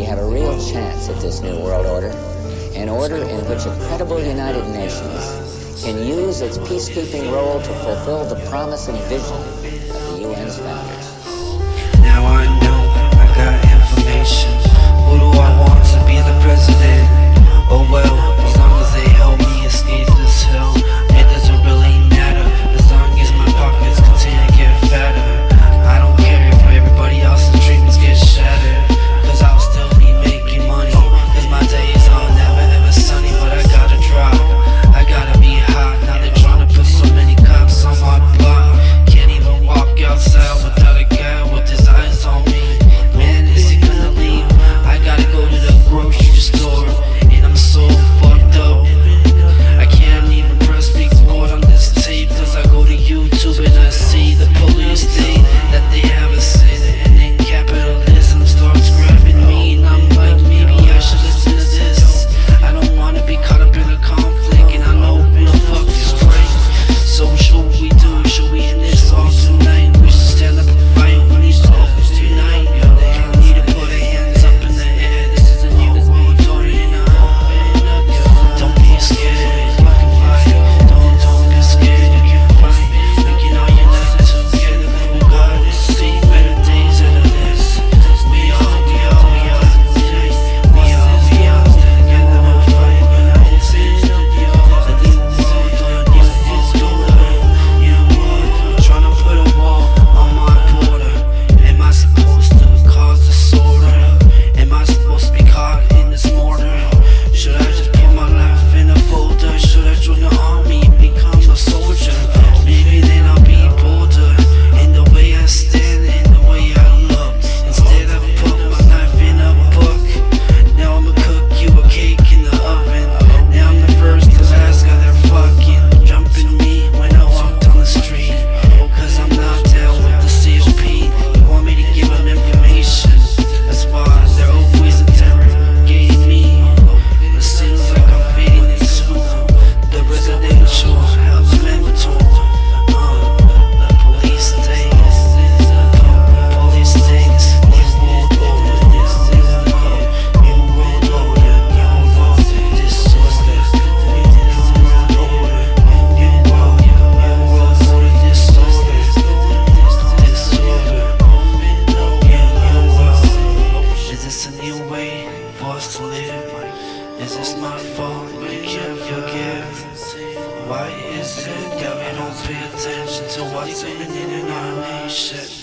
we have a real chance at this new world order, an order in which a credible United Nations can use its peacekeeping role to fulfill the promise and vision of the UN's founder. Is this my fault We can't forgive? Why is it that we don't pay attention to what's happening in our nation?